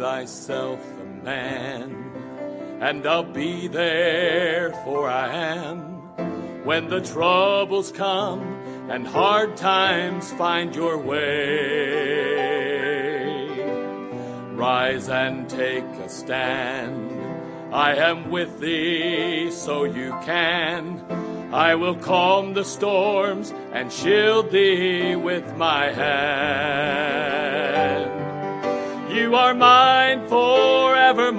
thyself a man, and I'll be there, for I am. When the troubles come and hard times find your way, rise and take a stand. I am with thee, so you can. I will calm the storms and shield thee with my hand. You are mine forevermore.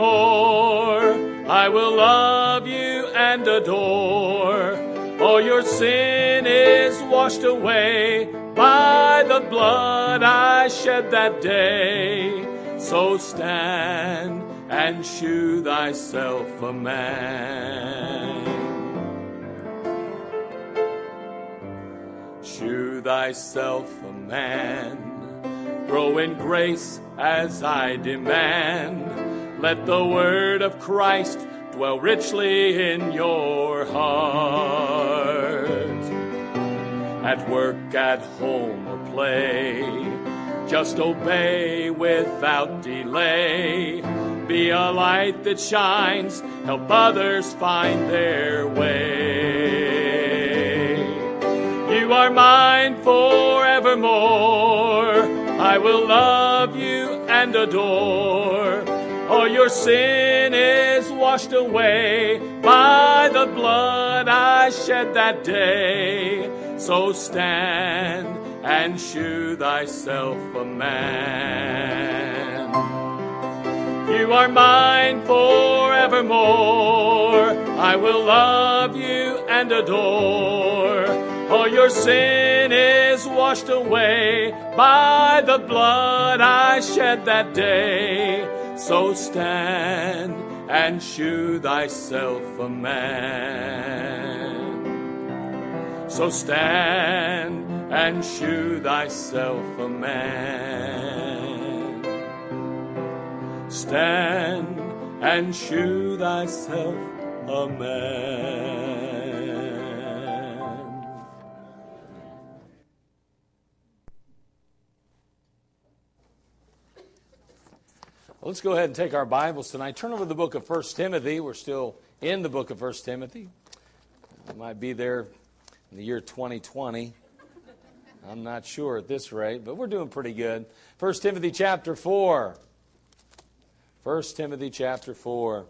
I will love you and adore. All your sin is washed away by the blood I shed that day. So stand and shew thyself a man. Shew thyself a man. Grow in grace as I demand. Let the word of Christ dwell richly in your heart. At work, at home, or play, just obey without delay. Be a light that shines, help others find their way. You are. I will love you and adore. All your sin is washed away by the blood I shed that day. So stand and shew thyself a man. You are mine forevermore. I will love you and adore. All your sin is washed away by the blood I shed that day. So stand and shew thyself a man. So stand and shew thyself a man. Stand and shew thyself a man. Let's go ahead and take our Bibles tonight. Turn over to the book of 1 Timothy. We're still in the book of 1 Timothy. We might be there in the year 2020. I'm not sure at this rate, but we're doing pretty good. 1 Timothy chapter 4. 1 Timothy chapter 4.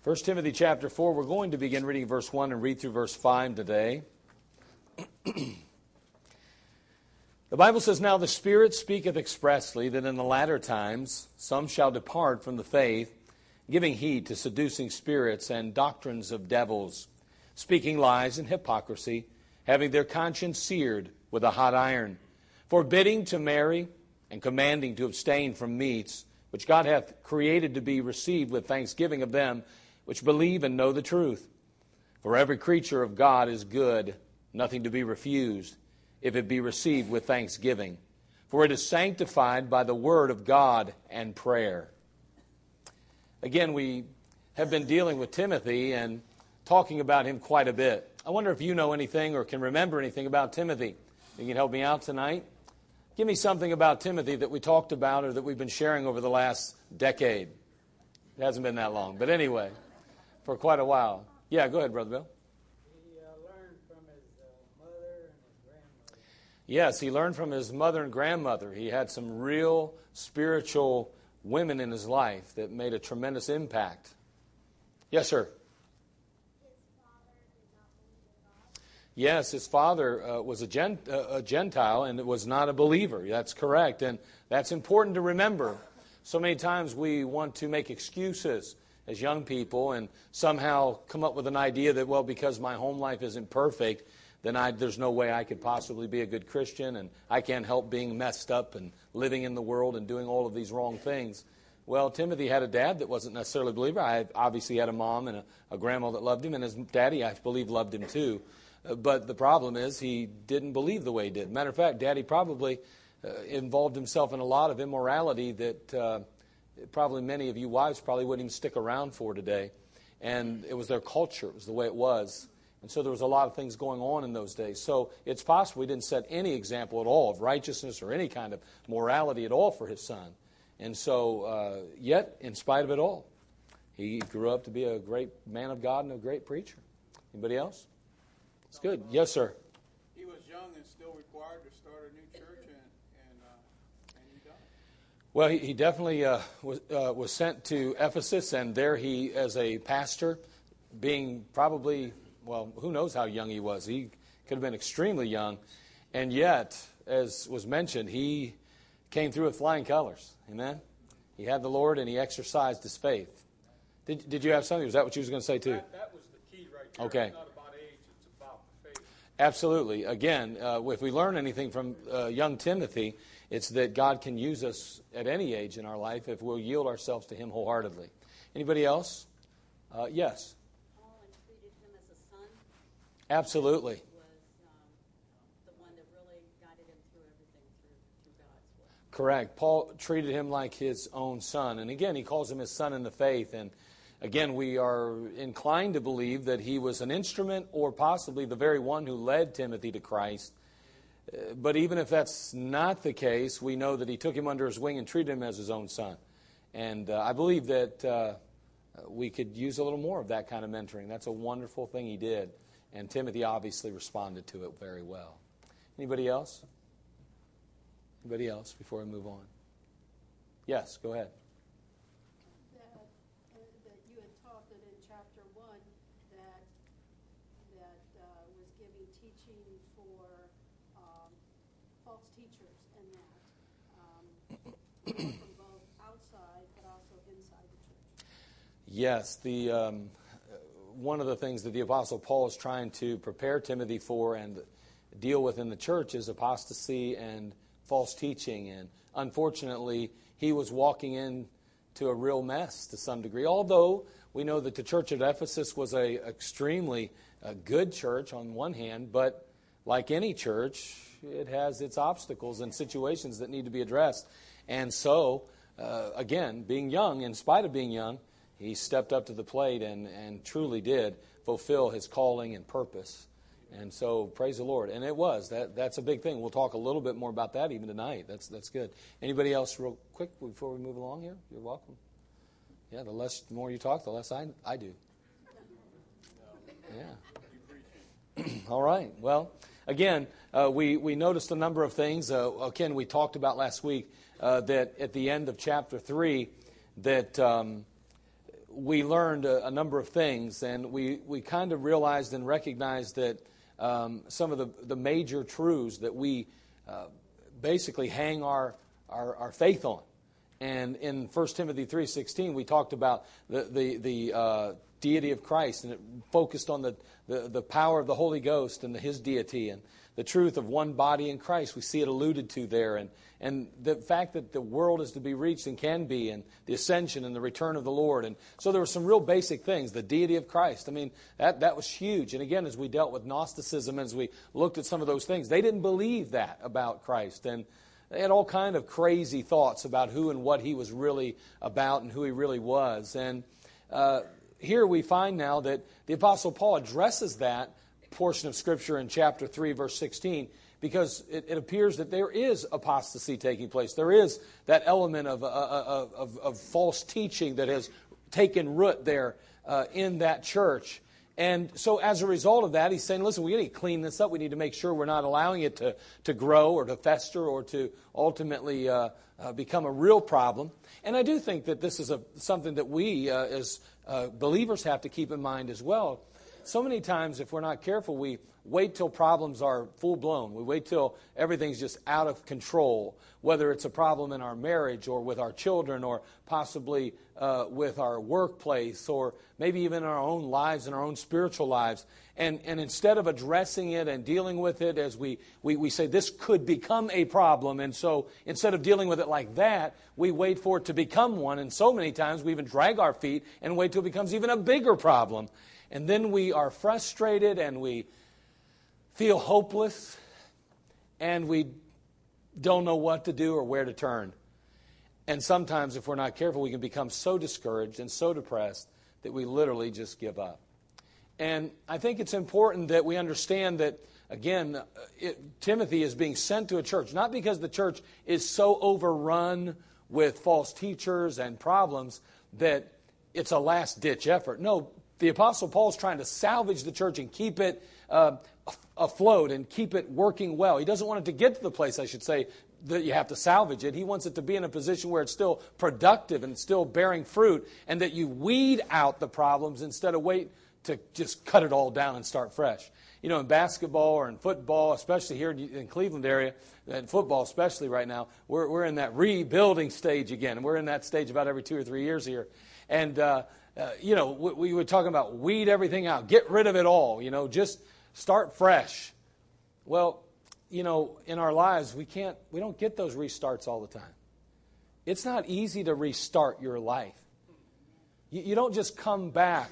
First Timothy chapter 4, we're going to begin reading verse 1 and read through verse 5 today. The Bible says, Now the Spirit speaketh expressly that in the latter times some shall depart from the faith, giving heed to seducing spirits and doctrines of devils, speaking lies and hypocrisy, having their conscience seared with a hot iron, forbidding to marry, and commanding to abstain from meats, which God hath created to be received with thanksgiving of them which believe and know the truth. For every creature of God is good, nothing to be refused if it be received with thanksgiving. For it is sanctified by the word of God and prayer. Again, we have been dealing with Timothy and talking about him quite a bit. I wonder if you know anything or can remember anything about Timothy. You can help me out tonight. Give me something about Timothy that we talked about or that we've been sharing over the last decade. It hasn't been that long, but anyway, for quite a while. Yeah, go ahead, Brother Bill. Yes, he learned from his mother and grandmother. He had some real spiritual women in his life that made a tremendous impact. Yes, sir. Yes, his father uh, was a, uh, a Gentile and was not a believer. That's correct. And that's important to remember. So many times we want to make excuses as young people and somehow come up with an idea that, well, because my home life isn't perfect, then I, there's no way I could possibly be a good Christian, and I can't help being messed up and living in the world and doing all of these wrong things. Well, Timothy had a dad that wasn't necessarily a believer. I obviously had a mom and a, a grandma that loved him, and his daddy, I believe, loved him too. Uh, but the problem is he didn't believe the way he did. Matter of fact, daddy probably uh, involved himself in a lot of immorality that uh, probably many of you wives probably wouldn't even stick around for today. And it was their culture, it was the way it was. And so there was a lot of things going on in those days. So it's possible he didn't set any example at all of righteousness or any kind of morality at all for his son. And so, uh, yet, in spite of it all, he grew up to be a great man of God and a great preacher. Anybody else? It's good. Yes, sir. He was young and still required to start a new church, and, and, uh, and he done Well, he, he definitely uh, was, uh, was sent to Ephesus, and there he, as a pastor, being probably well, who knows how young he was? He could have been extremely young. And yet, as was mentioned, he came through with flying colors. Amen? He had the Lord and he exercised his faith. Did, did you have something? Was that what you was going to say, too? That, that was the key right there. Okay. Not about age, it's about faith. Absolutely. Again, uh, if we learn anything from uh, young Timothy, it's that God can use us at any age in our life if we'll yield ourselves to Him wholeheartedly. Anybody else? Uh, yes. Absolutely. Correct. Paul treated him like his own son. And again, he calls him his son in the faith. And again, we are inclined to believe that he was an instrument or possibly the very one who led Timothy to Christ. Uh, but even if that's not the case, we know that he took him under his wing and treated him as his own son. And uh, I believe that uh, we could use a little more of that kind of mentoring. That's a wonderful thing he did. And Timothy obviously responded to it very well. Anybody else? Anybody else before we move on? Yes, go ahead. That, uh, you had taught that in chapter one that that uh, was giving teaching for um, false teachers and that um, from both outside but also inside the church. Yes, the um, one of the things that the Apostle Paul is trying to prepare Timothy for and deal with in the church is apostasy and false teaching. And unfortunately, he was walking into a real mess to some degree. Although we know that the church at Ephesus was a extremely a good church on one hand, but like any church, it has its obstacles and situations that need to be addressed. And so, uh, again, being young, in spite of being young, he stepped up to the plate and, and truly did fulfill his calling and purpose. And so, praise the Lord. And it was. That, that's a big thing. We'll talk a little bit more about that even tonight. That's, that's good. Anybody else, real quick, before we move along here? You're welcome. Yeah, the less, the more you talk, the less I, I do. Yeah. All right. Well, again, uh, we, we noticed a number of things. Uh, again, we talked about last week uh, that at the end of chapter 3, that. Um, we learned a, a, number of things, and we, we kind of realized and recognized that um, some of the, the major truths that we uh, basically hang our, our, our, faith on. And in 1 Timothy 3.16, we talked about the, the, the uh, deity of Christ, and it focused on the, the, the power of the Holy Ghost and the, his deity. And the truth of one body in Christ. We see it alluded to there. And, and the fact that the world is to be reached and can be, and the ascension and the return of the Lord. And so there were some real basic things. The deity of Christ. I mean, that, that was huge. And again, as we dealt with Gnosticism, as we looked at some of those things, they didn't believe that about Christ. And they had all kind of crazy thoughts about who and what he was really about and who he really was. And uh, here we find now that the Apostle Paul addresses that portion of Scripture in chapter 3, verse 16, because it, it appears that there is apostasy taking place. There is that element of, uh, uh, of, of false teaching that has taken root there uh, in that church. And so, as a result of that, he's saying, listen, we need to clean this up. We need to make sure we're not allowing it to, to grow or to fester or to ultimately uh, uh, become a real problem. And I do think that this is a, something that we, uh, as uh, believers, have to keep in mind as well so many times, if we're not careful, we wait till problems are full blown. We wait till everything's just out of control, whether it's a problem in our marriage or with our children or possibly uh, with our workplace or maybe even in our own lives and our own spiritual lives. And, and instead of addressing it and dealing with it as we, we, we say this could become a problem, and so instead of dealing with it like that, we wait for it to become one. And so many times we even drag our feet and wait till it becomes even a bigger problem. And then we are frustrated and we feel hopeless and we don't know what to do or where to turn. And sometimes, if we're not careful, we can become so discouraged and so depressed that we literally just give up. And I think it's important that we understand that, again, uh, it, Timothy is being sent to a church, not because the church is so overrun with false teachers and problems that it's a last ditch effort. No, the Apostle Paul's trying to salvage the church and keep it uh, afloat and keep it working well. He doesn't want it to get to the place, I should say, that you have to salvage it. He wants it to be in a position where it's still productive and still bearing fruit, and that you weed out the problems instead of wait to just cut it all down and start fresh. You know, in basketball or in football, especially here in Cleveland area, in football especially right now, we're, we're in that rebuilding stage again. We're in that stage about every two or three years here. And, uh, uh, you know, we, we were talking about weed everything out, get rid of it all, you know, just start fresh. Well, you know, in our lives, we can't, we don't get those restarts all the time. It's not easy to restart your life. You, you don't just come back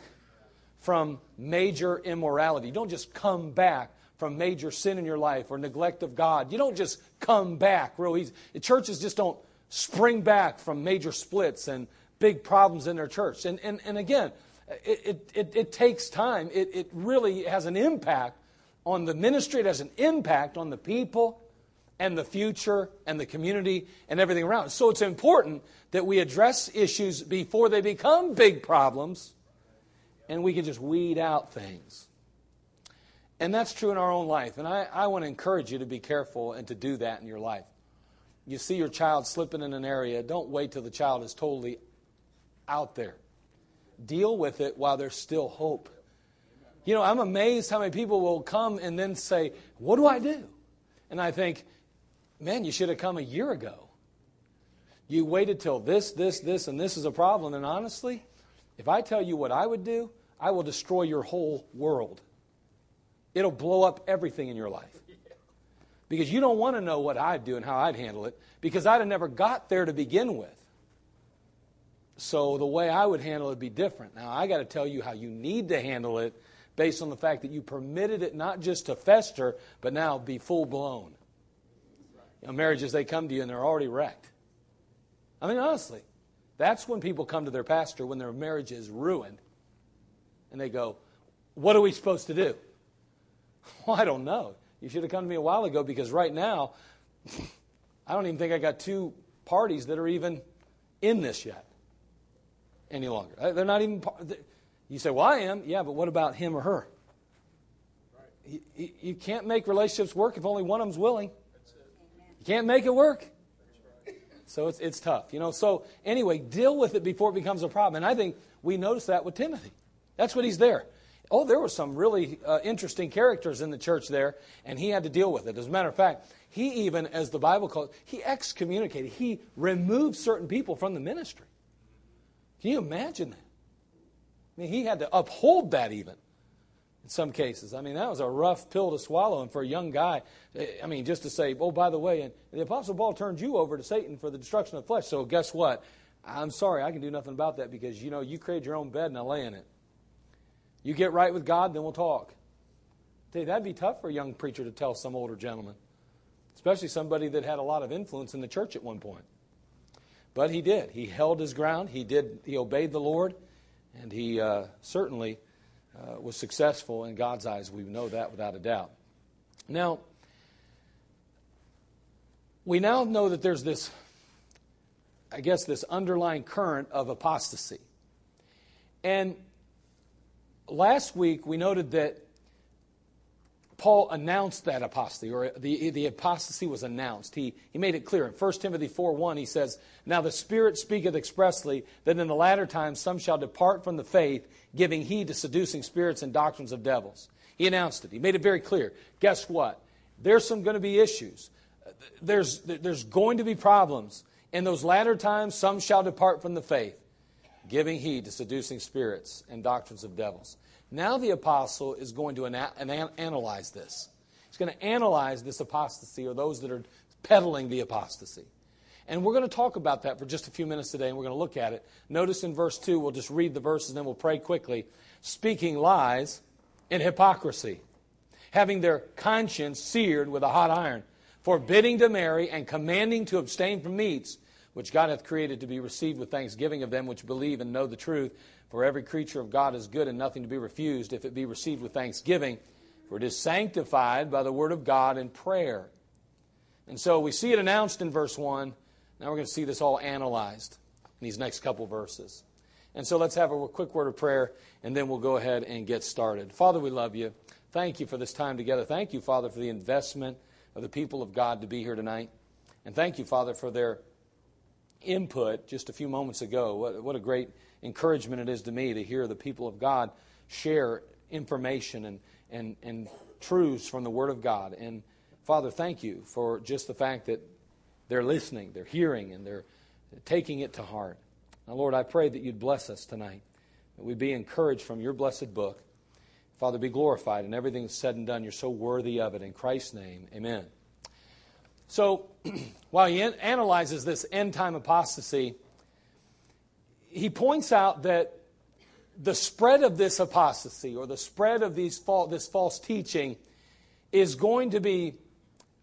from major immorality. You don't just come back from major sin in your life or neglect of God. You don't just come back real easy. Churches just don't spring back from major splits and big problems in their church. And, and, and again, it, it, it takes time. It, it really has an impact on the ministry, it has an impact on the people and the future and the community and everything around. So it's important that we address issues before they become big problems and we can just weed out things. And that's true in our own life. And I, I want to encourage you to be careful and to do that in your life. You see your child slipping in an area, don't wait till the child is totally out there. Deal with it while there's still hope. You know, I'm amazed how many people will come and then say, What do I do? And I think, Man, you should have come a year ago. You waited till this, this, this, and this is a problem. And honestly, if I tell you what I would do, I will destroy your whole world. It'll blow up everything in your life. Because you don't want to know what I'd do and how I'd handle it, because I'd have never got there to begin with. So the way I would handle it would be different. Now, I got to tell you how you need to handle it based on the fact that you permitted it not just to fester, but now be full blown. You know, marriages, they come to you and they're already wrecked. I mean, honestly, that's when people come to their pastor when their marriage is ruined and they go, What are we supposed to do? Well, I don't know. You should have come to me a while ago because right now, I don't even think I got two parties that are even in this yet any longer. Uh, they're not even. You say, Well, I am. Yeah, but what about him or her? You, you can't make relationships work if only one of them's willing. You can't make it work. So it's, it's tough, you know. So anyway, deal with it before it becomes a problem. And I think we notice that with Timothy. That's what he's there. Oh, there were some really uh, interesting characters in the church there, and he had to deal with it. As a matter of fact, he even, as the Bible calls he excommunicated. He removed certain people from the ministry. Can you imagine that? I mean, he had to uphold that even in some cases. I mean, that was a rough pill to swallow. And for a young guy, eh, I mean, just to say, oh, by the way, and the Apostle Paul turned you over to Satan for the destruction of the flesh. So guess what? I'm sorry, I can do nothing about that because, you know, you create your own bed and I lay in it. You get right with God, then we'll talk. Hey, that'd be tough for a young preacher to tell some older gentleman, especially somebody that had a lot of influence in the church at one point. But he did. He held his ground. He did. He obeyed the Lord, and he uh, certainly uh, was successful in God's eyes. We know that without a doubt. Now, we now know that there's this, I guess, this underlying current of apostasy. And last week we noted that Paul announced that apostasy, or the, the apostasy was announced. He, he made it clear. In 1 Timothy 4 1, he says, Now the Spirit speaketh expressly that in the latter times some shall depart from the faith, giving heed to seducing spirits and doctrines of devils. He announced it. He made it very clear. Guess what? There's some going to be issues. There's, there's going to be problems. In those latter times, some shall depart from the faith, giving heed to seducing spirits and doctrines of devils. Now the apostle is going to ana- analyze this. He's going to analyze this apostasy or those that are peddling the apostasy. And we're going to talk about that for just a few minutes today, and we're going to look at it. Notice in verse 2, we'll just read the verses and then we'll pray quickly. Speaking lies and hypocrisy, having their conscience seared with a hot iron, forbidding to marry and commanding to abstain from meats, which God hath created to be received with thanksgiving of them which believe and know the truth, For every creature of God is good and nothing to be refused if it be received with thanksgiving, for it is sanctified by the word of God and prayer. And so we see it announced in verse 1. Now we're going to see this all analyzed in these next couple verses. And so let's have a quick word of prayer, and then we'll go ahead and get started. Father, we love you. Thank you for this time together. Thank you, Father, for the investment of the people of God to be here tonight. And thank you, Father, for their input just a few moments ago. What, what a great encouragement it is to me to hear the people of God share information and, and, and truths from the Word of God. And Father, thank you for just the fact that they're listening, they're hearing, and they're taking it to heart. Now, Lord, I pray that you'd bless us tonight, that we'd be encouraged from your blessed book. Father, be glorified in everything that's said and done. You're so worthy of it. In Christ's name, amen. So, while he analyzes this end time apostasy, he points out that the spread of this apostasy or the spread of these this false teaching is going to be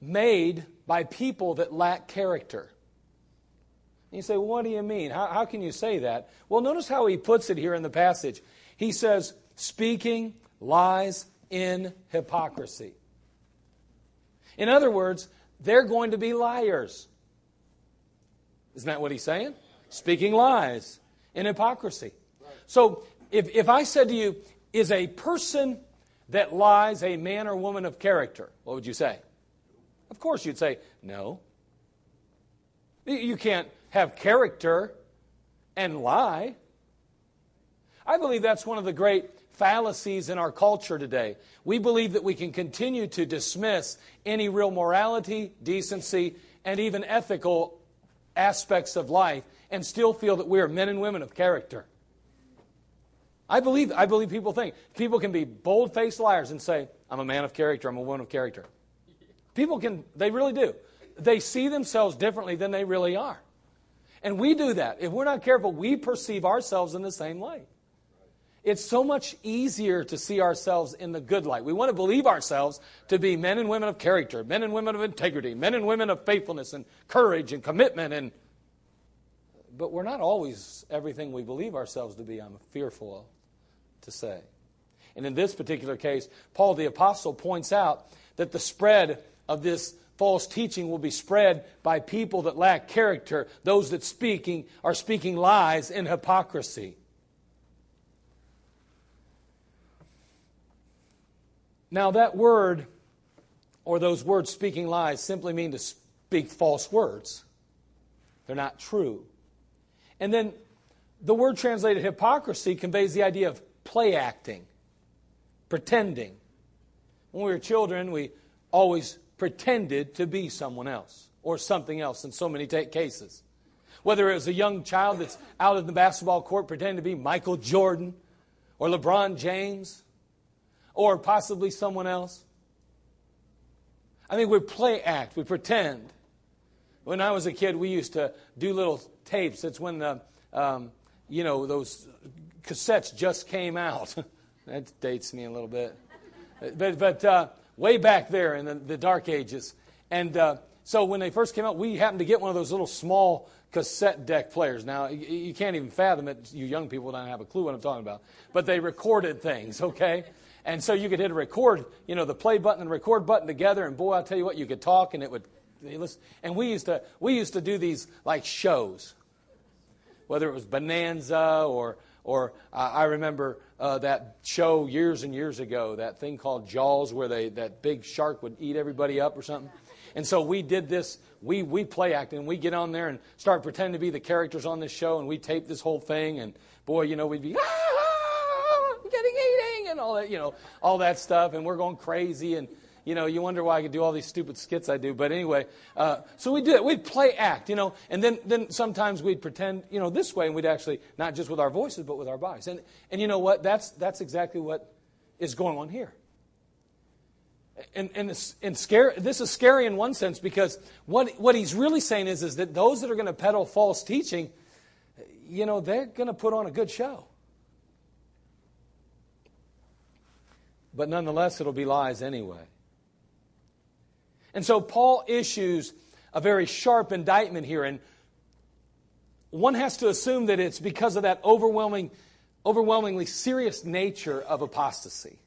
made by people that lack character. And you say, well, what do you mean? How, how can you say that? Well, notice how he puts it here in the passage. He says, speaking lies in hypocrisy. In other words, they're going to be liars. Isn't that what he's saying? Speaking lies and hypocrisy. So if, if I said to you, is a person that lies a man or woman of character, what would you say? Of course you'd say, no. You can't have character and lie. I believe that's one of the great fallacies in our culture today. We believe that we can continue to dismiss any real morality, decency, and even ethical aspects of life and still feel that we are men and women of character. I believe, I believe people think. People can be bold faced liars and say, I'm a man of character, I'm a woman of character. People can, they really do. They see themselves differently than they really are. And we do that. If we're not careful, we perceive ourselves in the same light. It's so much easier to see ourselves in the good light. We want to believe ourselves to be men and women of character, men and women of integrity, men and women of faithfulness and courage and commitment and but we're not always everything we believe ourselves to be, I'm fearful to say. And in this particular case, Paul the apostle points out that the spread of this false teaching will be spread by people that lack character, those that speaking are speaking lies in hypocrisy. Now, that word, or those words speaking lies, simply mean to speak false words. They're not true. And then the word translated hypocrisy conveys the idea of play acting, pretending. When we were children, we always pretended to be someone else or something else in so many t- cases. Whether it was a young child that's out in the basketball court pretending to be Michael Jordan or LeBron James or possibly someone else. I mean, we play act, we pretend. When I was a kid, we used to do little tapes. It's when the, um, you know, those cassettes just came out. that dates me a little bit. But, but uh, way back there in the, the dark ages. And uh, so when they first came out, we happened to get one of those little small cassette deck players. Now, you can't even fathom it. You young people don't have a clue what I'm talking about. But they recorded things, okay? And so you could hit a record, you know, the play button and record button together, and boy, I'll tell you what, you could talk and it would. And we used to we used to do these like shows, whether it was Bonanza or or uh, I remember uh, that show years and years ago, that thing called Jaws, where they that big shark would eat everybody up or something. And so we did this. We we play act and we get on there and start pretending to be the characters on this show, and we tape this whole thing. And boy, you know, we'd be ah, and all that, you know, all that stuff, and we're going crazy and you know, you wonder why I could do all these stupid skits I do. But anyway, uh, so we did it. We'd play act, you know, and then, then sometimes we'd pretend, you know, this way, and we'd actually, not just with our voices, but with our bodies. And, and you know what? That's, that's exactly what is going on here. And, and, and scary, this is scary in one sense because what, what he's really saying is, is that those that are going to peddle false teaching, you know, they're going to put on a good show. But nonetheless, it'll be lies anyway. And so Paul issues a very sharp indictment here. And one has to assume that it's because of that overwhelming overwhelmingly serious nature of apostasy.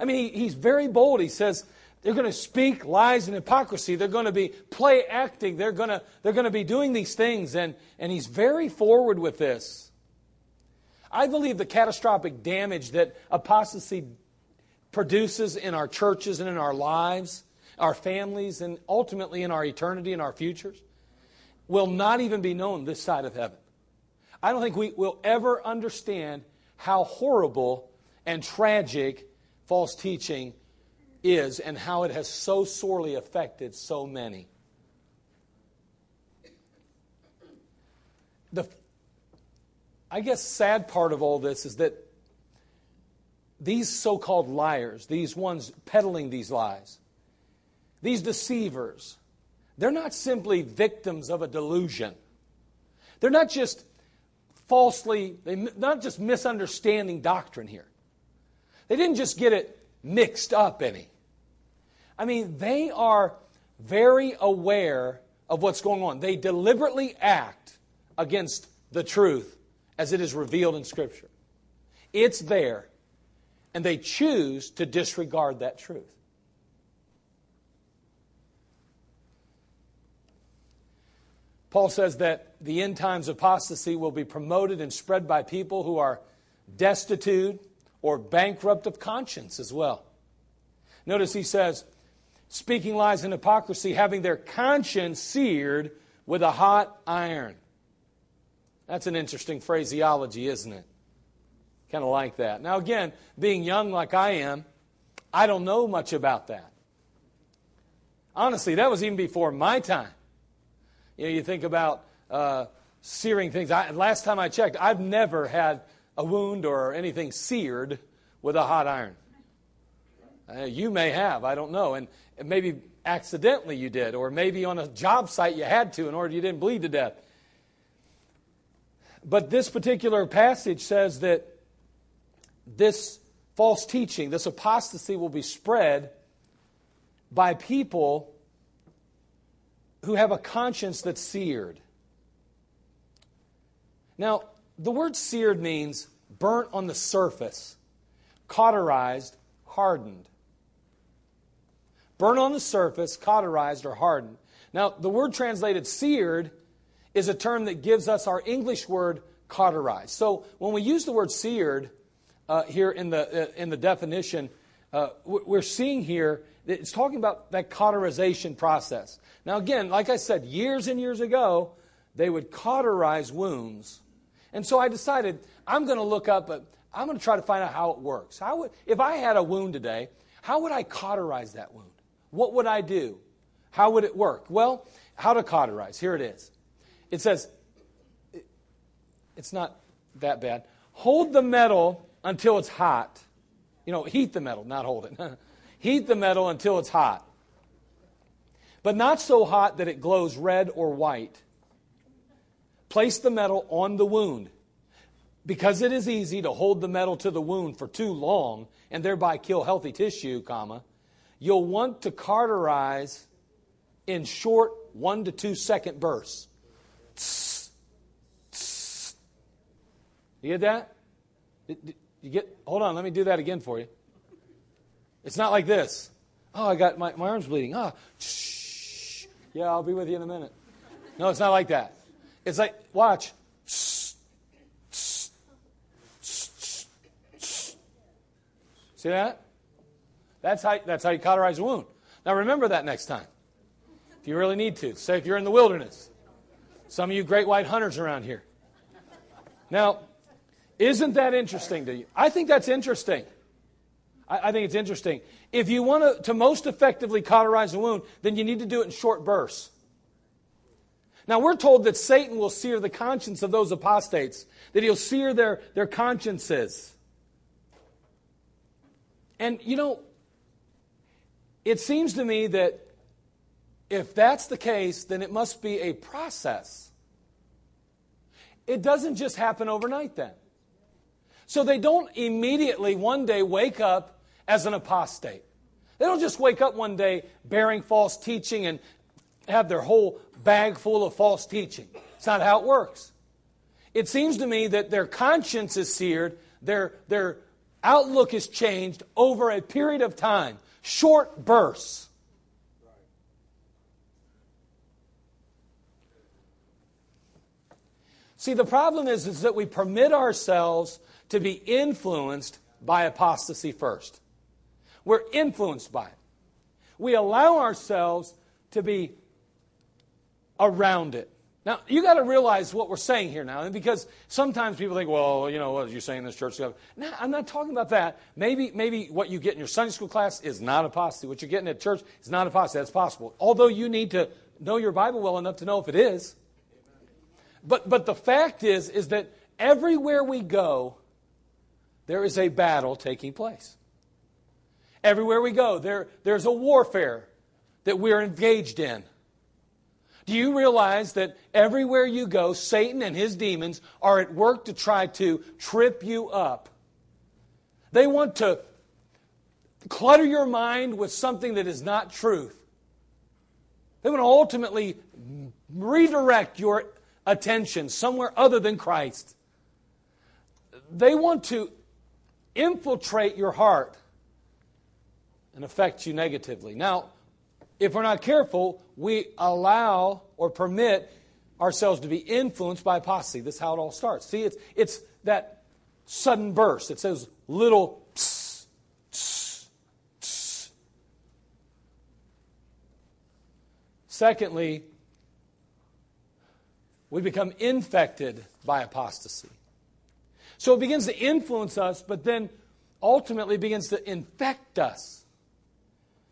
I mean, he, he's very bold. He says they're going to speak lies and hypocrisy. They're going to be play acting. They're going to, they're going to be doing these things. And, and he's very forward with this. I believe the catastrophic damage that apostasy produces in our churches and in our lives, our families, and ultimately in our eternity and our futures will not even be known this side of heaven. I don't think we will ever understand how horrible and tragic false teaching is and how it has so sorely affected so many. The, I guess, sad part of all this is that these so called liars, these ones peddling these lies, these deceivers, they're not simply victims of a delusion. They're not just falsely, they're not just misunderstanding doctrine here. They didn't just get it mixed up any. I mean, they are very aware of what's going on. They deliberately act against the truth as it is revealed in Scripture. It's there, and they choose to disregard that truth. Paul says that the end times apostasy will be promoted and spread by people who are destitute or bankrupt of conscience as well. Notice he says, speaking lies and hypocrisy, having their conscience seared with a hot iron. That's an interesting phraseology, isn't it? Kind of like that. Now, again, being young like I am, I don't know much about that. Honestly, that was even before my time. You know, you think about uh, searing things. I, last time I checked, I've never had a wound or anything seared with a hot iron. Uh, you may have, I don't know. And maybe accidentally you did, or maybe on a job site you had to in order you didn't bleed to death. But this particular passage says that this false teaching, this apostasy will be spread by people who have a conscience that's seared. Now, the word seared means burnt on the surface, cauterized, hardened. Burnt on the surface, cauterized, or hardened. Now, the word translated seared is a term that gives us our English word cauterized. So when we use the word seared uh, here in the, uh, in the definition, uh, we're seeing here it's talking about that cauterization process. Now, again, like I said, years and years ago, they would cauterize wounds and so I decided I'm going to look up, i I'm going to try to find out how it works. How would, if I had a wound today, how would I cauterize that wound? What would I do? How would it work? Well, how to cauterize. Here it is. It says, it's not that bad. Hold the metal until it's hot. You know, heat the metal, not hold it. heat the metal until it's hot. But not so hot that it glows red or white Place the metal on the wound. Because it is easy to hold the metal to the wound for too long and thereby kill healthy tissue, comma, you'll want to cauterize in short one to two second bursts. You get that? You get hold on, let me do that again for you. It's not like this. Oh, I got my, my arm's bleeding. Ah, shh. yeah, I'll be with you in a minute. No, it's not like that. It's like, watch. See that? That's how, that's how you cauterize a wound. Now remember that next time. If you really need to. Say if you're in the wilderness. Some of you great white hunters around here. Now, isn't that interesting to you? I think that's interesting. I, I think it's interesting. If you want to, to most effectively cauterize a wound, then you need to do it in short bursts. Now, we're told that Satan will sear the conscience of those apostates, that he'll sear their, their consciences. And, you know, it seems to me that if that's the case, then it must be a process. It doesn't just happen overnight then. So they don't immediately one day wake up as an apostate. They don't just wake up one day bearing false teaching and have their whole bag full of false teaching. It's not how it works. it seems to me that their conscience is seared, their, their outlook is changed over a period of time, short bursts. See, the problem is, is that we permit ourselves to be influenced by apostasy first. We're influenced by it. We allow ourselves to be around it. Now, you got to realize what we're saying here now, because sometimes people think, well, you know, what are you saying in this church? No, I'm not talking about that. Maybe, maybe what you get in your Sunday school class is not apostasy. What you're getting at church is not apostasy. That's possible. Although you need to know your Bible well enough to know if it is. But, but the fact is, is that everywhere we go, there is a battle taking place. Everywhere we go, there, there's a warfare that we're engaged in. Do you realize that everywhere you go, Satan and his demons are at work to try to trip you up? They want to clutter your mind with something that is not truth. They want to ultimately redirect your attention somewhere other than Christ. They want to infiltrate your heart and affect you negatively. Now, if we're not careful, we allow or permit ourselves to be influenced by apostasy. This is how it all starts. See, it's, it's that sudden burst. It says little pss. Secondly, we become infected by apostasy. So it begins to influence us, but then ultimately begins to infect us.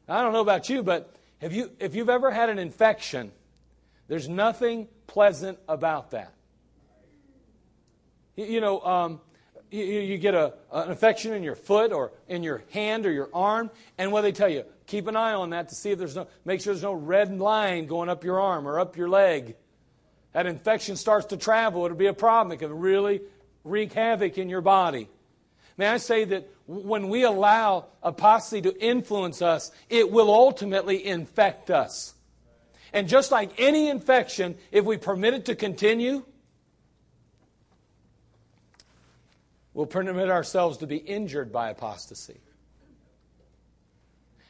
I don't know about you, but have you, if you've ever had an infection, there's nothing pleasant about that. You, you know, um, you, you, get a, an infection in your foot or in your hand or your arm, and what they tell you, keep an eye on that to see if there's no, make sure there's no red line going up your arm or up your leg. That infection starts to travel, it'll be a problem. It can really wreak havoc in your body. May I say that when we allow apostasy to influence us, it will ultimately infect us. And just like any infection, if we permit it to continue, we'll permit ourselves to be injured by apostasy.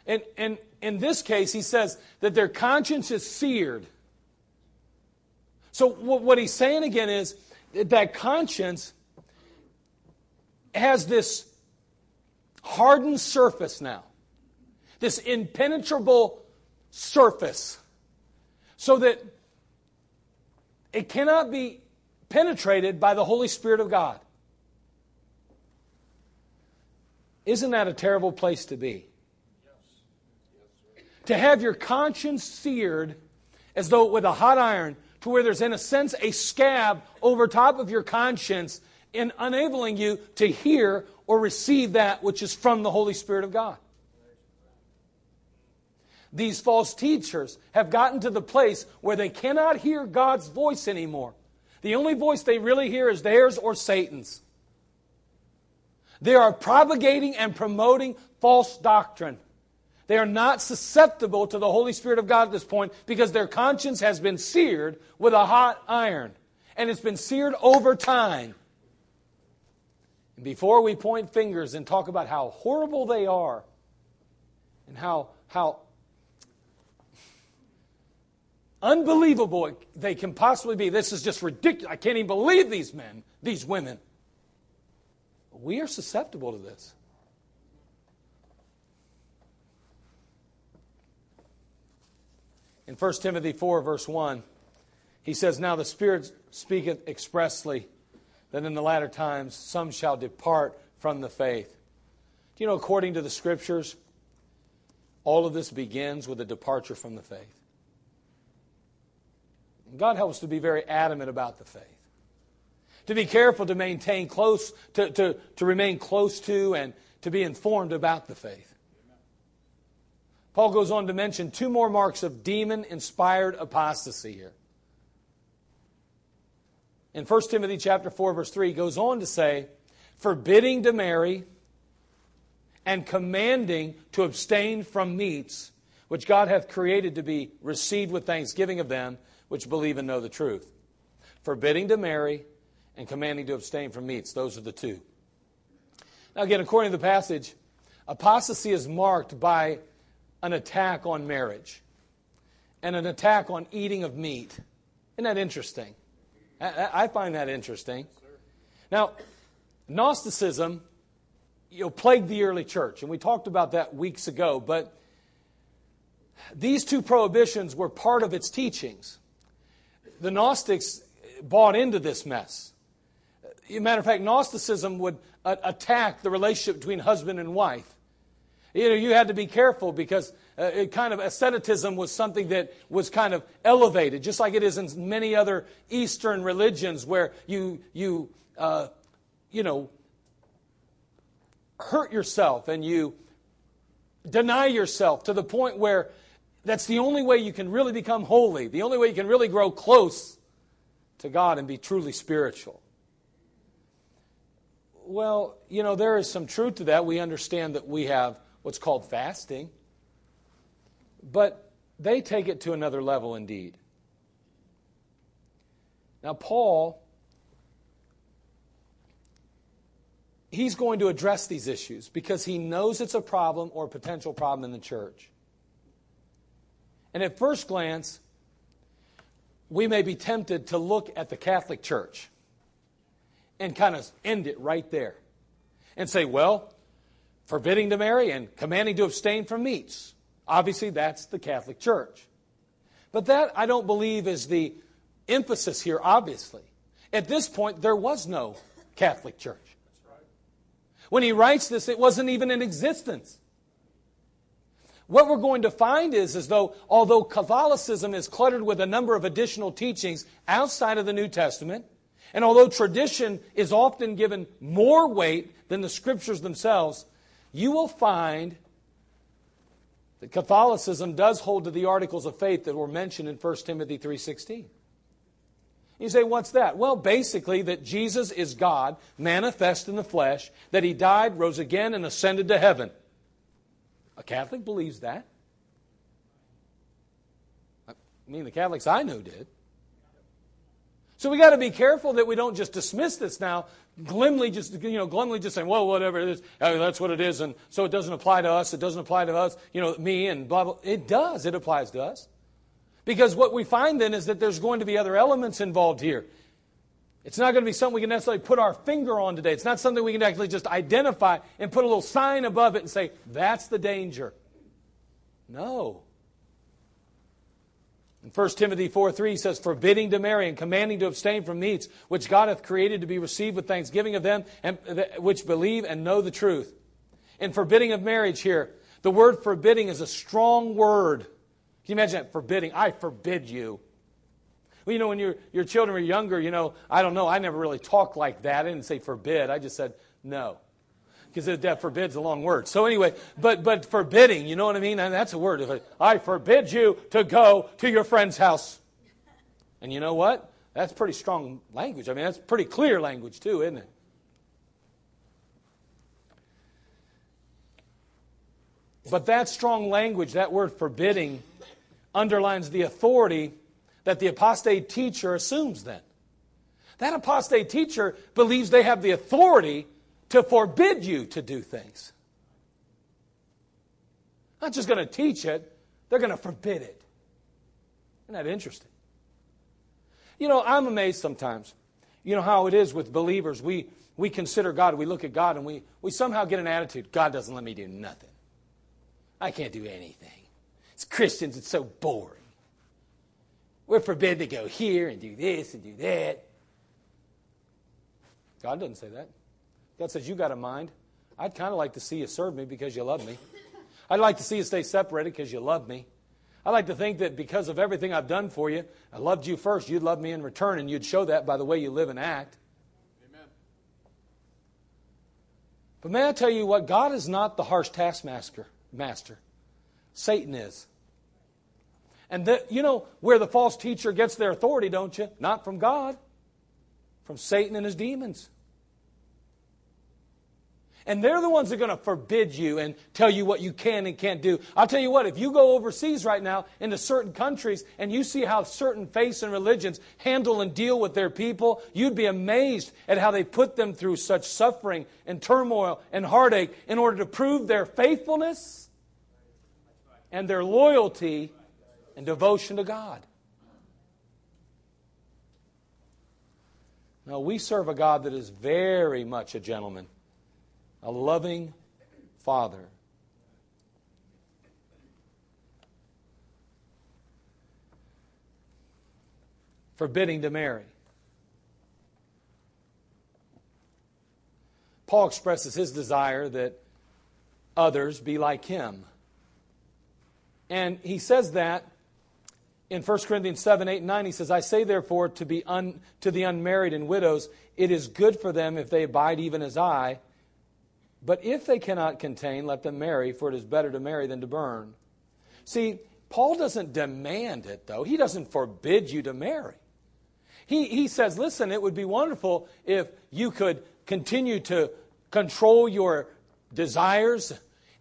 And, and in this case, he says that their conscience is seared. So, what he's saying again is that conscience has this hardened surface now, this impenetrable surface, so that it cannot be penetrated by the Holy Spirit of God. Isn't that a terrible place to be? yes To have your conscience seared as though with a hot iron, to where there's, in a sense, a scab over top of your conscience in enabling you to hear or receive that which is from the Holy Spirit of God. These false teachers have gotten to the place where they cannot hear God's voice anymore. The only voice they really hear is theirs or Satan's. They are propagating and promoting false doctrine. They are not susceptible to the Holy Spirit of God at this point because their conscience has been seared with a hot iron. And it's been seared over time. And before we point fingers and talk about how horrible they are and how, how unbelievable they can possibly be, this is just ridiculous. I can't even believe these men, these women. We are susceptible to this. In 1 Timothy 4, verse 1, he says, Now the Spirit speaketh expressly that in the latter times some shall depart from the faith. Do you know, according to the scriptures, all of this begins with a departure from the faith. God helps to be very adamant about the faith. To be careful to maintain close, to, to, to remain close to, and to be informed about the faith. Paul goes on to mention two more marks of demon inspired apostasy here in 1 Timothy chapter 4 verse 3 he goes on to say, forbidding to marry and commanding to abstain from meats which God hath created to be received with thanksgiving of them which believe and know the truth. Forbidding to marry and commanding to abstain from meats. Those are the two. Now, again, according to the passage, apostasy is marked by an attack on marriage and an attack on eating of meat. Isn't that interesting? I find that interesting. Now, Gnosticism you know, plagued the early church, and we talked about that weeks ago, but these two prohibitions were part of its teachings. The Gnostics bought into this mess. matter of fact, Gnosticism would attack the relationship between husband and wife. You know, you had to be careful because uh, it kind of asceticism was something that was kind of elevated, just like it is in many other Eastern religions where you you uh, you know hurt yourself and you deny yourself to the point where that's the only way you can really become holy, the only way you can really grow close to God and be truly spiritual. Well, you know, there is some truth to that. We understand that we have what's called fasting, but they take it to another level indeed. Now, Paul he's going to address these issues because he knows it's a problem or a potential problem in the church. And at first glance, we may be tempted to look at the Catholic Church and kind of end it right there and say, well, forbidding to marry and commanding to abstain from meats. Obviously, that's the Catholic Church. But that, I don't believe, is the emphasis here, obviously. At this point, there was no Catholic Church. When he writes this, it wasn't even in existence. What we're going to find is as though, although Catholicism is cluttered with a number of additional teachings outside of the New Testament, and although tradition is often given more weight than the scriptures themselves, you will find that Catholicism does hold to the articles of faith that were mentioned in 1 Timothy 3:16. You say, what's that? Well, basically, that Jesus is God, manifest in the flesh, that he died, rose again, and ascended to heaven. A Catholic believes that. I mean, the Catholics I know did. So we got to be careful that we don't just dismiss this now, glumly just you know glumly just saying, well, whatever it is, I mean, that's what it is, and so it doesn't apply to us. It doesn't apply to us, you know, me and blah blah. It does. It applies to us. Because what we find then is that there's going to be other elements involved here. It's not going to be something we can necessarily put our finger on today. It's not something we can actually just identify and put a little sign above it and say, that's the danger. No. In 1 Timothy 4 3 says, forbidding to marry and commanding to abstain from meats, which God hath created to be received with thanksgiving of them and, which believe and know the truth. In forbidding of marriage here, the word forbidding is a strong word. Can you imagine that? Forbidding. I forbid you. Well, you know, when your, your children were younger, you know, I don't know, I never really talked like that. I didn't say forbid. I just said no. Because that forbids a long word. So anyway, but but forbidding, you know what I mean? And that's a word. I forbid you to go to your friend's house. And you know what? That's pretty strong language. I mean, that's pretty clear language too, isn't it? But that strong language, that word forbidding, underlines the authority that the apostate teacher assumes then. That apostate teacher believes they have the authority to forbid you to do things. Not just going to teach it, they're going to forbid it. Isn't that interesting? You know, I'm amazed sometimes. You know how it is with believers. We, we consider God, we look at God, and we, we somehow get an attitude God doesn't let me do nothing. I can't do anything. As Christians, it's so boring. We're forbidden to go here and do this and do that. God doesn't say that. God says, You got a mind. I'd kind of like to see you serve me because you love me. I'd like to see you stay separated because you love me. I like to think that because of everything I've done for you, I loved you first, you'd love me in return, and you'd show that by the way you live and act. Amen. But may I tell you what? God is not the harsh taskmaster. Master. Satan is. And the, you know where the false teacher gets their authority, don't you? Not from God, from Satan and his demons. And they're the ones that are going to forbid you and tell you what you can and can't do. I'll tell you what, if you go overseas right now into certain countries and you see how certain faiths and religions handle and deal with their people, you'd be amazed at how they put them through such suffering and turmoil and heartache in order to prove their faithfulness and their loyalty and devotion to God. Now, we serve a God that is very much a gentleman a loving Father. Forbidding to marry. Paul expresses his desire that others be like him. And he says that in 1 Corinthians 7, 8, and 9. He says, I say therefore to, be un, to the unmarried and widows, it is good for them if they abide even as I. But if they cannot contain, let them marry, for it is better to marry than to burn. See, Paul doesn't demand it, though. He doesn't forbid you to marry. He, he says, listen, it would be wonderful if you could continue to control your desires.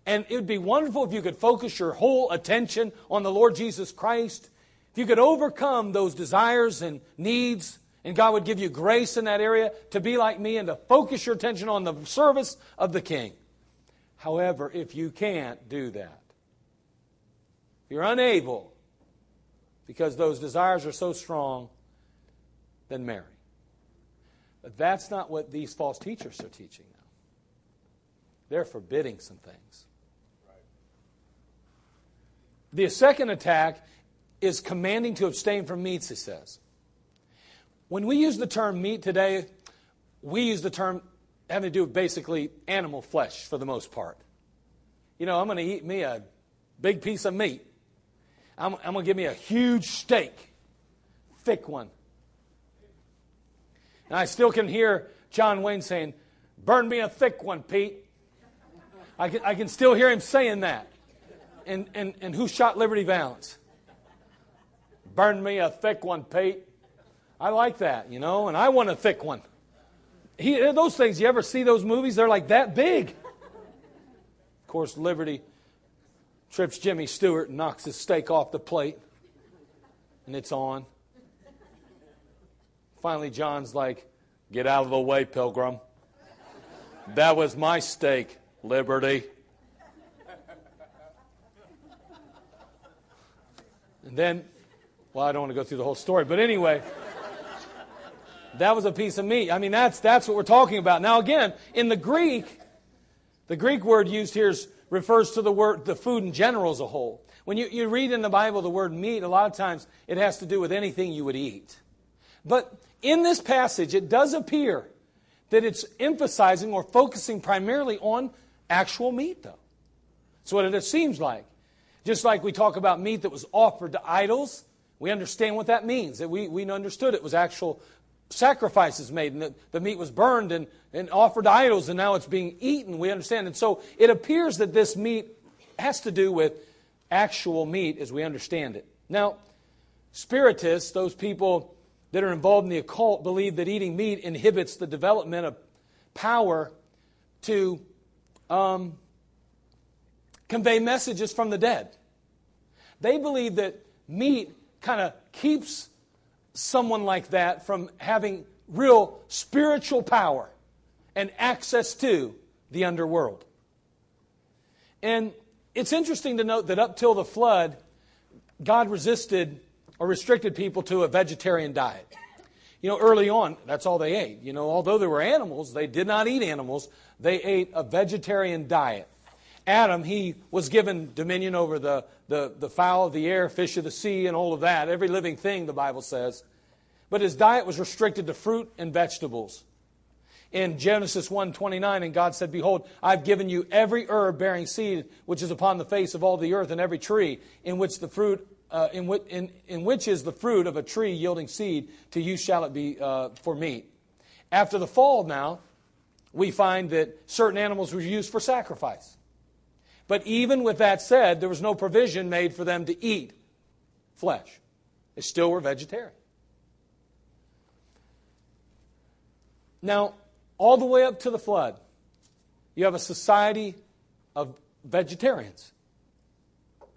And it would be wonderful if you could focus your whole attention on the Lord Jesus Christ. If you could overcome those desires and needs and God would give you grace in that area to be like me and to focus your attention on the service of the King. However, if you can't do that, if you're unable, because those desires are so strong, then marry. But that's not what these false teachers are teaching now. They're forbidding some things. The second attack is commanding to abstain from meats, he says. When we use the term meat today, we use the term having to do with basically animal flesh for the most part. You know, I'm going to eat me a big piece of meat. I'm, I'm going to give me a huge steak, thick one. And I still can hear John Wayne saying, Burn me a thick one, Pete. I can, I can still hear him saying that. And, and, and who shot Liberty Valance? Burn me a thick one, Pete. I like that, you know, and I want a thick one. He, uh, those things, you ever see those movies? They're like that big. Of course, Liberty trips Jimmy Stewart and knocks his steak off the plate, and it's on. Finally, John's like, Get out of the way, pilgrim. That was my steak, Liberty. And then, well, I don't want to go through the whole story, but anyway. That was a piece of meat. I mean, that's, that's what we're talking about. Now, again, in the Greek, the Greek word used here is, refers to the word, the food in general as a whole. When you, you read in the Bible the word meat, a lot of times it has to do with anything you would eat. But in this passage, it does appear that it's emphasizing or focusing primarily on actual meat, though. That's what it seems like. Just like we talk about meat that was offered to idols, we understand what that means. That we, we understood it was actual sacrifices made, and the, the meat was burned and, and offered to idols, and now it's being eaten. We understand. And so it appears that this meat has to do with actual meat as we understand it. Now, spiritists, those people that are involved in the occult, believe that eating meat inhibits the development of power to um, convey messages from the dead. They believe that meat kind of keeps someone like that from having real spiritual power and access to the underworld. And it's interesting to note that up till the flood, God resisted or restricted people to a vegetarian diet. You know, early on, that's all they ate. You know, although there were animals, they did not eat animals. They ate a vegetarian diet. Adam, he was given dominion over the, the, the fowl of the air, fish of the sea, and all of that. Every living thing, the Bible says. But his diet was restricted to fruit and vegetables. In Genesis 1:29, and God said, Behold, I've given you every herb bearing seed which is upon the face of all the earth, and every tree in which the fruit uh, in, which, in, in, which is the fruit of a tree yielding seed, to you shall it be uh, for meat. After the fall, now, we find that certain animals were used for sacrifice. But even with that said, there was no provision made for them to eat flesh. They still were vegetarian. Now, all the way up to the flood, you have a society of vegetarians.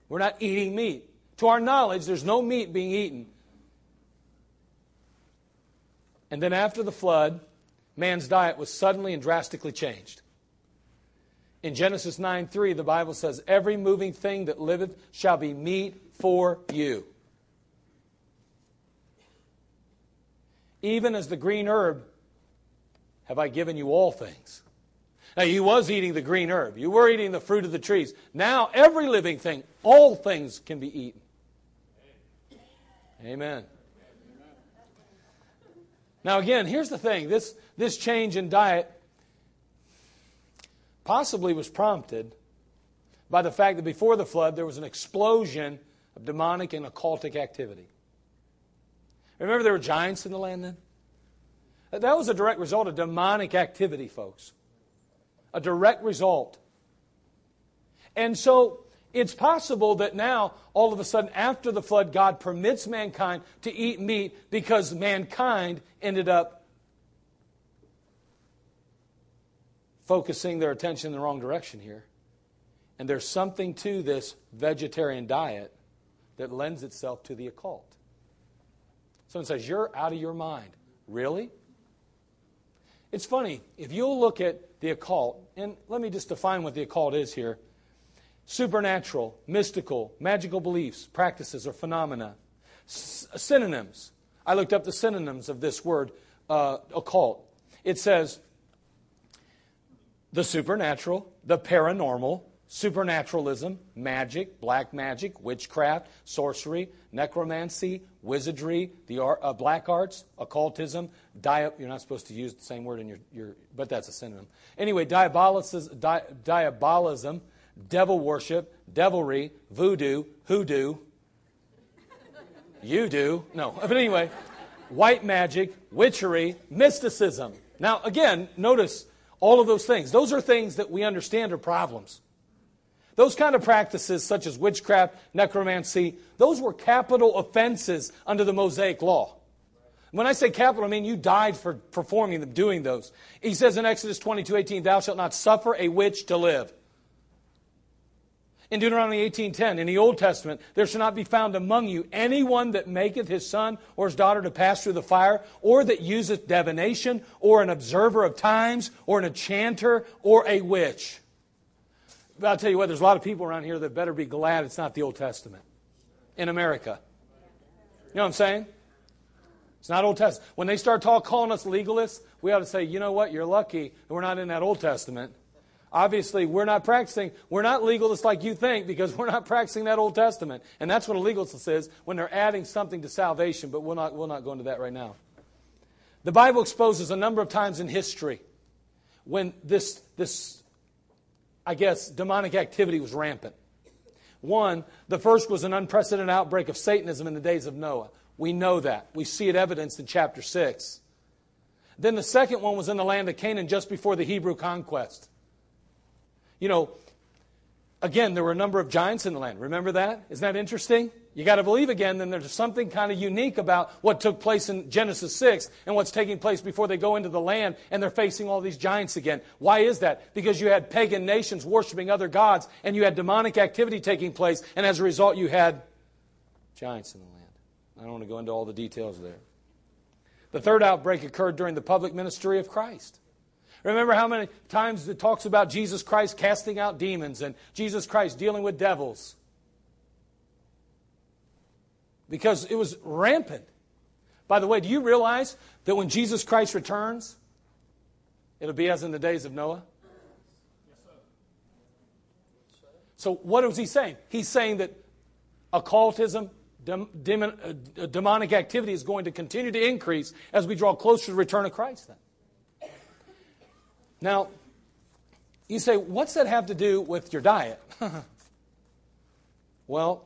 We're not eating meat. To our knowledge, there's no meat being eaten. And then after the flood, man's diet was suddenly and drastically changed. In Genesis 9 3, the Bible says, Every moving thing that liveth shall be meat for you. Even as the green herb have I given you all things. Now, you was eating the green herb. You were eating the fruit of the trees. Now, every living thing, all things can be eaten. Amen. Now, again, here's the thing this, this change in diet possibly was prompted by the fact that before the flood there was an explosion of demonic and occultic activity. Remember, there were giants in the land then? That was a direct result of demonic activity, folks. A direct result. And so it's possible that now, all of a sudden, after the flood, God permits mankind to eat meat because mankind ended up focusing their attention in the wrong direction here. And there's something to this vegetarian diet that lends itself to the occult. Someone says, You're out of your mind. Really? It's funny. If you'll look at the occult, and let me just define what the occult is here supernatural, mystical, magical beliefs, practices, or phenomena. S- synonyms. I looked up the synonyms of this word, uh, occult. It says the supernatural, the paranormal, supernaturalism, magic, black magic, witchcraft, sorcery, necromancy, wizardry, the art, uh, black arts, occultism, you're not supposed to use the same word in your, your but that's a synonym. Anyway, di- diabolism devil worship, devilry, voodoo, hoodoo. You do. No. But anyway, white magic, witchery, mysticism. Now, again, notice all of those things. Those are things that we understand are problems. Those kind of practices, such as witchcraft, necromancy, those were capital offenses under the Mosaic law. When I say capital, I mean you died for performing them, doing those. He says in Exodus 22 18, Thou shalt not suffer a witch to live. In Deuteronomy 18:10, in the Old Testament, there shall not be found among you anyone that maketh his son or his daughter to pass through the fire, or that useth divination, or an observer of times, or an enchanter, or a witch. But I'll tell you what, there's a lot of people around here that better be glad it's not the Old Testament in America. You know what I'm saying? It's not Old Testament. When they start talk, calling us legalists, we ought to say, you know what, you're lucky we're not in that Old Testament. Obviously, we're not practicing, we're not legalists like you think because we're not practicing that Old Testament. And that's what a legalist says when they're adding something to salvation, but we'll not, we'll not go into that right now. The Bible exposes a number of times in history when this, this I guess, demonic activity was rampant. One, the first was an unprecedented outbreak of Satanism in the days of Noah. We know that. We see it evidenced in chapter 6. Then the second one was in the land of Canaan just before the Hebrew conquest. You know, again, there were a number of giants in the land. Remember that? Isn't that interesting? You got to believe again, then there's something kind of unique about what took place in Genesis 6 and what's taking place before they go into the land and they're facing all these giants again. Why is that? Because you had pagan nations worshiping other gods and you had demonic activity taking place, and as a result, you had giants in the land. I don't want to go into all the details there. The third outbreak occurred during the public ministry of Christ. Remember how many times it talks about Jesus Christ casting out demons and Jesus Christ dealing with devils? Because it was rampant. By the way, do you realize that when Jesus Christ returns, it'll be as in the days of Noah? So, what was he saying? He's saying that occultism, demon, uh, demonic activity is going to continue to increase as we draw closer to the return of Christ, then. Now, you say, what's that have to do with your diet? well,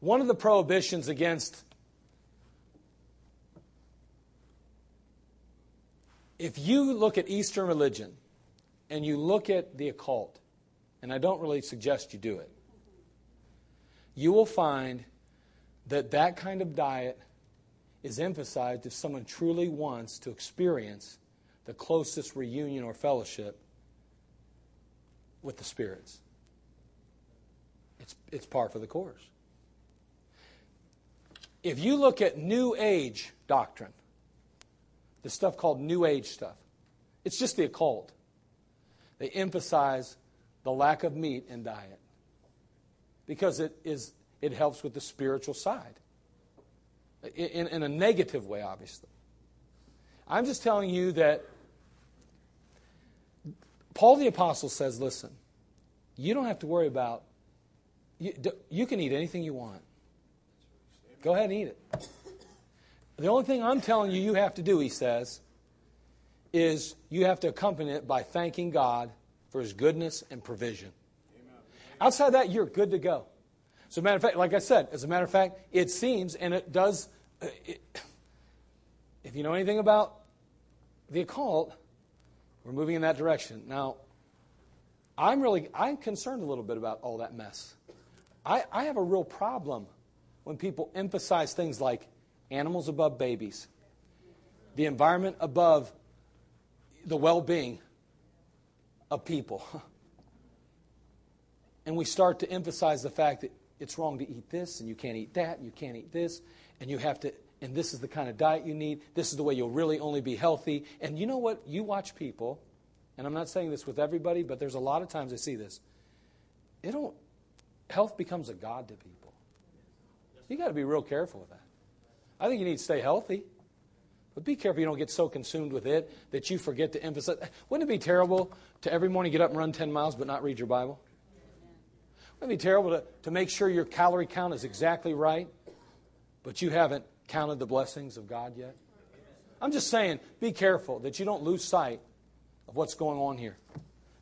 one of the prohibitions against if you look at Eastern religion and you look at the occult, and I don't really suggest you do it, you will find that that kind of diet is emphasized if someone truly wants to experience the closest reunion or fellowship with the spirits. It's, it's par for the course. If you look at New Age doctrine, the stuff called New Age stuff, it's just the occult. They emphasize the lack of meat in diet because it, is, it helps with the spiritual side. In, in a negative way, obviously. I'm just telling you that Paul the Apostle says, listen, you don't have to worry about, you, you can eat anything you want. Go ahead and eat it. The only thing I'm telling you you have to do, he says, is you have to accompany it by thanking God for his goodness and provision. Amen. Outside that, you're good to go. So, matter of fact, like I said, as a matter of fact, it seems, and it does, Uh, it, if you know anything about the occult, we're moving in that direction. Now, I'm really, I'm concerned a little bit about all that mess. I, I have a real problem when people emphasize things like animals above babies, the environment above the well being of people. And we start to emphasize the fact that it's wrong to eat this, and you can't eat that, and you can't eat this, and you have to, and this is the kind of diet you need. This is the way you'll really only be healthy. And you know what? You watch people, and I'm not saying this with everybody, but there's a lot of times I see this. It don't, health becomes a god to people. You got to be real careful with that. I think you need to stay healthy. But be careful you don't get so consumed with it that you forget to emphasize. Wouldn't it be terrible to every morning get up and run 10 miles but not read your Bible? Wouldn't it be terrible to, to make sure your calorie count is exactly right, but you haven't counted the blessings of God yet? I'm just saying, be careful that you don't lose sight of what's going on here.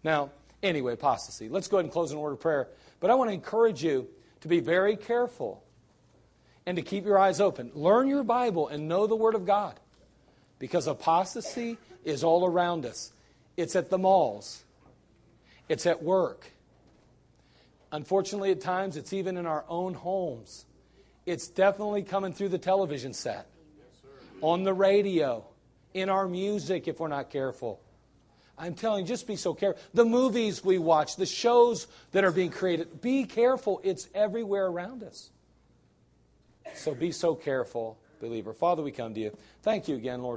Now, anyway, apostasy. Let's go ahead and close in order of prayer. But I want to encourage you to be very careful and to keep your eyes open. Learn your Bible and know the Word of God because apostasy is all around us. It's at the malls, it's at work. Unfortunately, at times, it's even in our own homes. It's definitely coming through the television set, on the radio, in our music if we're not careful. I'm telling you, just be so careful. The movies we watch, the shows that are being created, be careful. It's everywhere around us. So be so careful, believer. Father, we come to you. Thank you again, Lord.